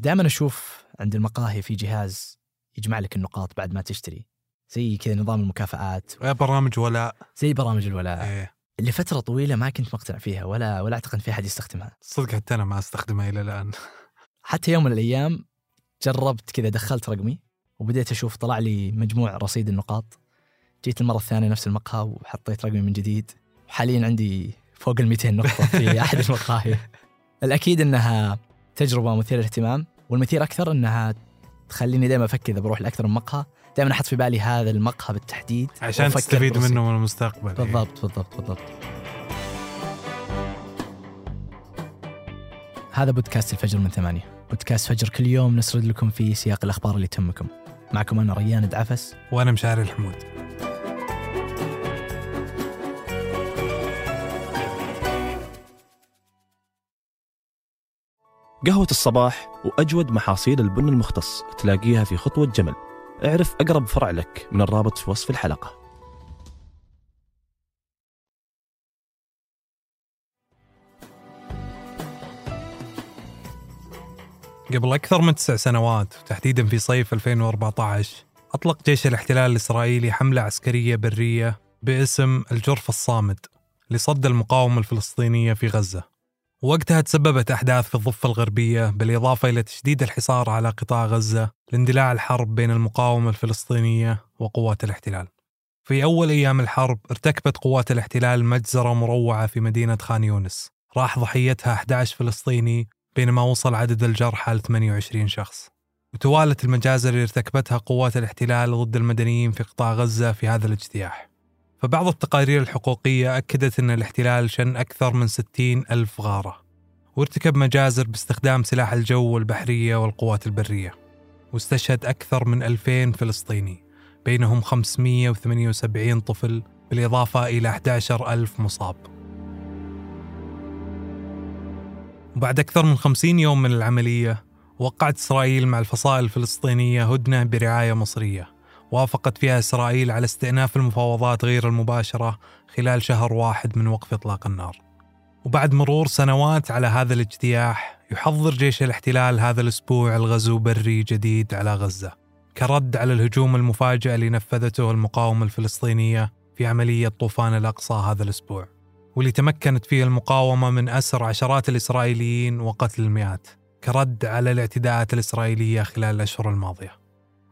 دائما أشوف عند المقاهي في جهاز يجمع لك النقاط بعد ما تشتري. زي كذا نظام المكافآت. برامج ولاء زي برامج الولاء. إيه. لفترة طويلة ما كنت مقتنع فيها ولا ولا أعتقد في أحد يستخدمها. صدق حتى أنا ما أستخدمها إلى الآن. حتى يوم من الأيام جربت كذا دخلت رقمي وبديت أشوف طلع لي مجموع رصيد النقاط. جيت المرة الثانية نفس المقهى وحطيت رقمي من جديد. وحاليا عندي فوق ال 200 نقطة في أحد المقاهي. الأكيد إنها تجربة مثيرة للاهتمام والمثير أكثر إنها تخليني دائما أفكر إذا بروح لأكثر من مقهى. دائما أحط في بالي هذا المقهى بالتحديد عشان تستفيد برصيد. منه من المستقبل. بالضبط بالضبط بالضبط. هذا بودكاست الفجر من ثمانية. بودكاست فجر كل يوم نسرد لكم فيه سياق الأخبار اللي تهمكم. معكم أنا ريان دعفس وأنا مشاري الحمود. قهوة الصباح وأجود محاصيل البن المختص تلاقيها في خطوة جمل. اعرف أقرب فرع لك من الرابط في وصف الحلقة. قبل أكثر من تسع سنوات وتحديدا في صيف 2014 أطلق جيش الاحتلال الإسرائيلي حملة عسكرية برية باسم الجرف الصامد لصد المقاومة الفلسطينية في غزة. وقتها تسببت أحداث في الضفة الغربية بالإضافة إلى تشديد الحصار على قطاع غزة لاندلاع الحرب بين المقاومة الفلسطينية وقوات الاحتلال. في أول أيام الحرب ارتكبت قوات الاحتلال مجزرة مروعة في مدينة خان يونس. راح ضحيتها 11 فلسطيني بينما وصل عدد الجرحى ل 28 شخص. وتوالت المجازر اللي ارتكبتها قوات الاحتلال ضد المدنيين في قطاع غزة في هذا الاجتياح. فبعض التقارير الحقوقية أكدت أن الاحتلال شن أكثر من 60 ألف غارة وارتكب مجازر باستخدام سلاح الجو والبحرية والقوات البرية واستشهد أكثر من 2000 فلسطيني بينهم 578 طفل بالإضافة إلى 11 ألف مصاب. وبعد أكثر من 50 يوم من العملية وقعت إسرائيل مع الفصائل الفلسطينية هدنة برعاية مصرية. وافقت فيها إسرائيل على استئناف المفاوضات غير المباشرة خلال شهر واحد من وقف إطلاق النار. وبعد مرور سنوات على هذا الاجتياح يحضر جيش الاحتلال هذا الأسبوع الغزو بري جديد على غزة. كرد على الهجوم المفاجئ اللي نفذته المقاومة الفلسطينية في عملية طوفان الأقصى هذا الأسبوع. واللي تمكنت فيه المقاومة من أسر عشرات الإسرائيليين وقتل المئات. كرد على الاعتداءات الإسرائيلية خلال الأشهر الماضية.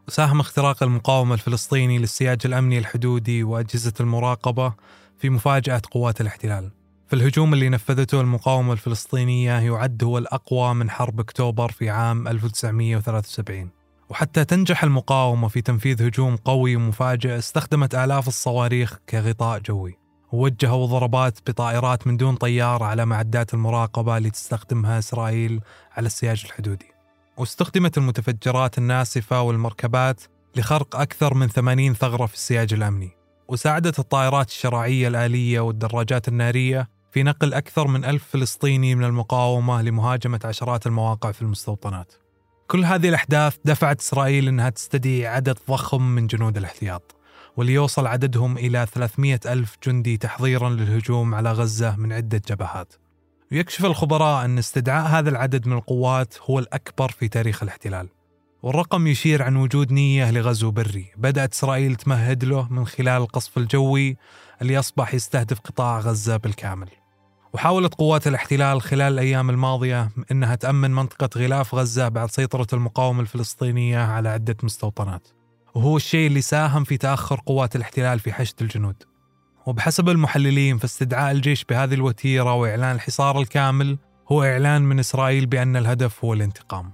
ساهم اختراق المقاومة الفلسطيني للسياج الأمني الحدودي وأجهزة المراقبة في مفاجأة قوات الاحتلال. فالهجوم اللي نفذته المقاومة الفلسطينية يعد هو الأقوى من حرب أكتوبر في عام 1973 وحتى تنجح المقاومة في تنفيذ هجوم قوي ومفاجئ استخدمت آلاف الصواريخ كغطاء جوي. ووجهوا ضربات بطائرات من دون طيار على معدات المراقبة اللي تستخدمها إسرائيل على السياج الحدودي. واستخدمت المتفجرات الناسفة والمركبات لخرق أكثر من 80 ثغرة في السياج الأمني. وساعدت الطائرات الشراعية الآلية والدراجات النارية في نقل أكثر من ألف فلسطيني من المقاومة لمهاجمة عشرات المواقع في المستوطنات. كل هذه الأحداث دفعت إسرائيل أنها تستدعي عدد ضخم من جنود الاحتياط وليوصل عددهم إلى 300 ألف جندي تحضيرا للهجوم على غزة من عدة جبهات. ويكشف الخبراء أن استدعاء هذا العدد من القوات هو الأكبر في تاريخ الاحتلال. والرقم يشير عن وجود نية لغزو بري. بدأت إسرائيل تمهد له من خلال القصف الجوي اللي أصبح يستهدف قطاع غزة بالكامل. وحاولت قوات الاحتلال خلال الأيام الماضية أنها تأمن منطقة غلاف غزة بعد سيطرة المقاومة الفلسطينية على عدة مستوطنات. وهو الشيء اللي ساهم في تأخر قوات الاحتلال في حشد الجنود. وبحسب المحللين فاستدعاء الجيش بهذه الوتيرة وإعلان الحصار الكامل هو إعلان من إسرائيل بأن الهدف هو الانتقام.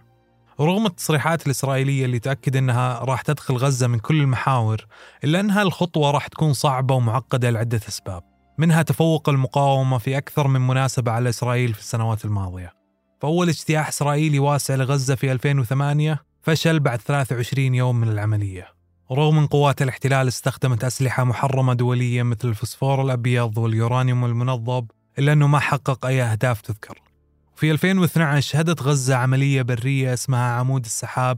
ورغم التصريحات الإسرائيلية اللي تأكد أنها راح تدخل غزة من كل المحاور إلا أنها الخطوة راح تكون صعبة ومعقدة لعدة أسباب منها تفوق المقاومة في أكثر من مناسبة على إسرائيل في السنوات الماضية. فأول اجتياح إسرائيلي واسع لغزة في 2008 فشل بعد 23 يوم من العملية. ورغم أن قوات الاحتلال استخدمت أسلحة محرمة دوليا مثل الفسفور الأبيض واليورانيوم المنظب إلا أنه ما حقق أي أهداف تذكر. في 2012 شهدت غزة عملية برية اسمها عمود السحاب.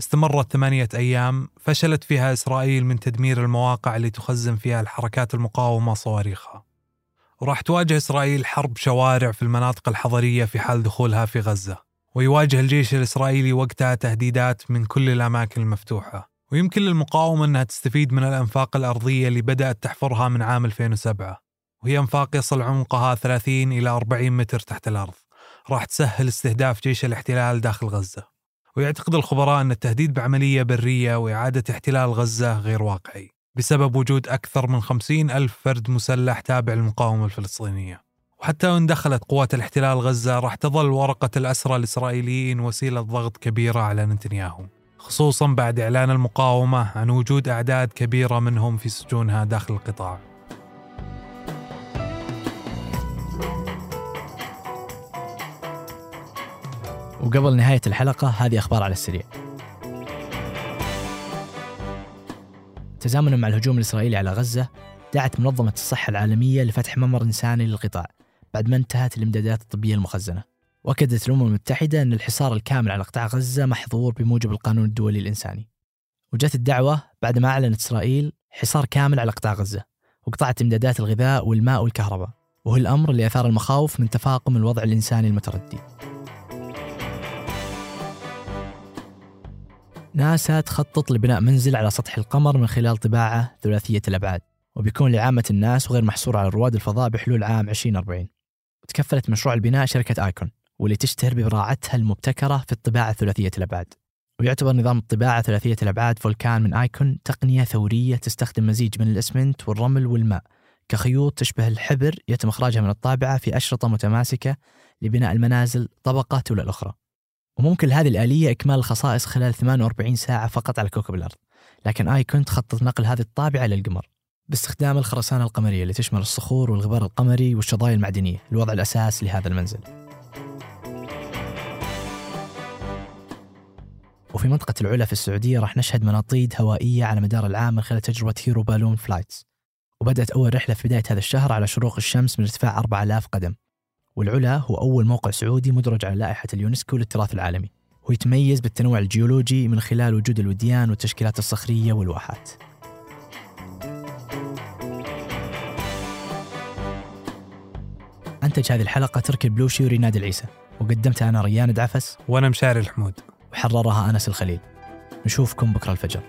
استمرت ثمانية أيام. فشلت فيها إسرائيل من تدمير المواقع اللي تخزن فيها الحركات المقاومة صواريخها. وراح تواجه إسرائيل حرب شوارع في المناطق الحضرية في حال دخولها في غزة. ويواجه الجيش الإسرائيلي وقتها تهديدات من كل الأماكن المفتوحة. ويمكن للمقاومة أنها تستفيد من الأنفاق الأرضية اللي بدأت تحفرها من عام 2007 وهي أنفاق يصل عمقها 30 إلى 40 متر تحت الأرض. راح تسهل استهداف جيش الاحتلال داخل غزة. ويعتقد الخبراء أن التهديد بعملية برية وإعادة احتلال غزة غير واقعي بسبب وجود أكثر من 50 ألف فرد مسلح تابع للمقاومة الفلسطينية. وحتى وإن دخلت قوات الاحتلال غزة راح تظل ورقة الأسرى الإسرائيليين وسيلة ضغط كبيرة على نتنياهو. خصوصا بعد إعلان المقاومة عن وجود أعداد كبيرة منهم في سجونها داخل القطاع. وقبل نهاية الحلقة هذه أخبار على السريع. تزامنا مع الهجوم الإسرائيلي على غزة دعت منظمة الصحة العالمية لفتح ممر إنساني للقطاع بعد ما انتهت الإمدادات الطبية المخزنة. وأكدت الأمم المتحدة أن الحصار الكامل على قطاع غزة محظور بموجب القانون الدولي الإنساني. وجت الدعوة بعد ما أعلنت إسرائيل حصار كامل على قطاع غزة وقطعت إمدادات الغذاء والماء والكهرباء. وهو الأمر اللي أثار المخاوف من تفاقم الوضع الإنساني المتردي. ناسا تخطط لبناء منزل على سطح القمر من خلال طباعة ثلاثية الأبعاد وبيكون لعامة الناس وغير محصور على رواد الفضاء بحلول عام 2040 وتكفلت مشروع البناء شركة آيكون. واللي تشتهر ببراعتها المبتكرة في الطباعة ثلاثية الأبعاد. ويعتبر نظام الطباعة ثلاثية الأبعاد فولكان من آيكون تقنية ثورية تستخدم مزيج من الإسمنت والرمل والماء. كخيوط تشبه الحبر يتم إخراجها من الطابعة في أشرطة متماسكة لبناء المنازل طبقة تلو الأخرى. وممكن لهذه الآلية إكمال الخصائص خلال 48 ساعة فقط على كوكب الأرض. لكن ICON تخطط نقل هذه الطابعة للقمر باستخدام الخرسانة القمرية اللي تشمل الصخور والغبار القمري والشظايا المعدنية. لوضع الأساس لهذا المنزل. وفي منطقة العلا في السعودية راح نشهد مناطيد هوائية على مدار العام من خلال تجربة Hero Balloon Flights وبدأت أول رحلة في بداية هذا الشهر على شروق الشمس من ارتفاع 4000 قدم. والعلا هو أول موقع سعودي مدرج على لائحة اليونسكو للتراث العالمي. ويتميز بالتنوع الجيولوجي من خلال وجود الوديان والتشكيلات الصخرية والواحات. أنتج هذه الحلقة تركي البلوشي وريناد العيسى. وقدمتها أنا ريان دعفس وأنا مشاري الحمود. وحررها أنس الخليل. نشوفكم بكرة الفجر.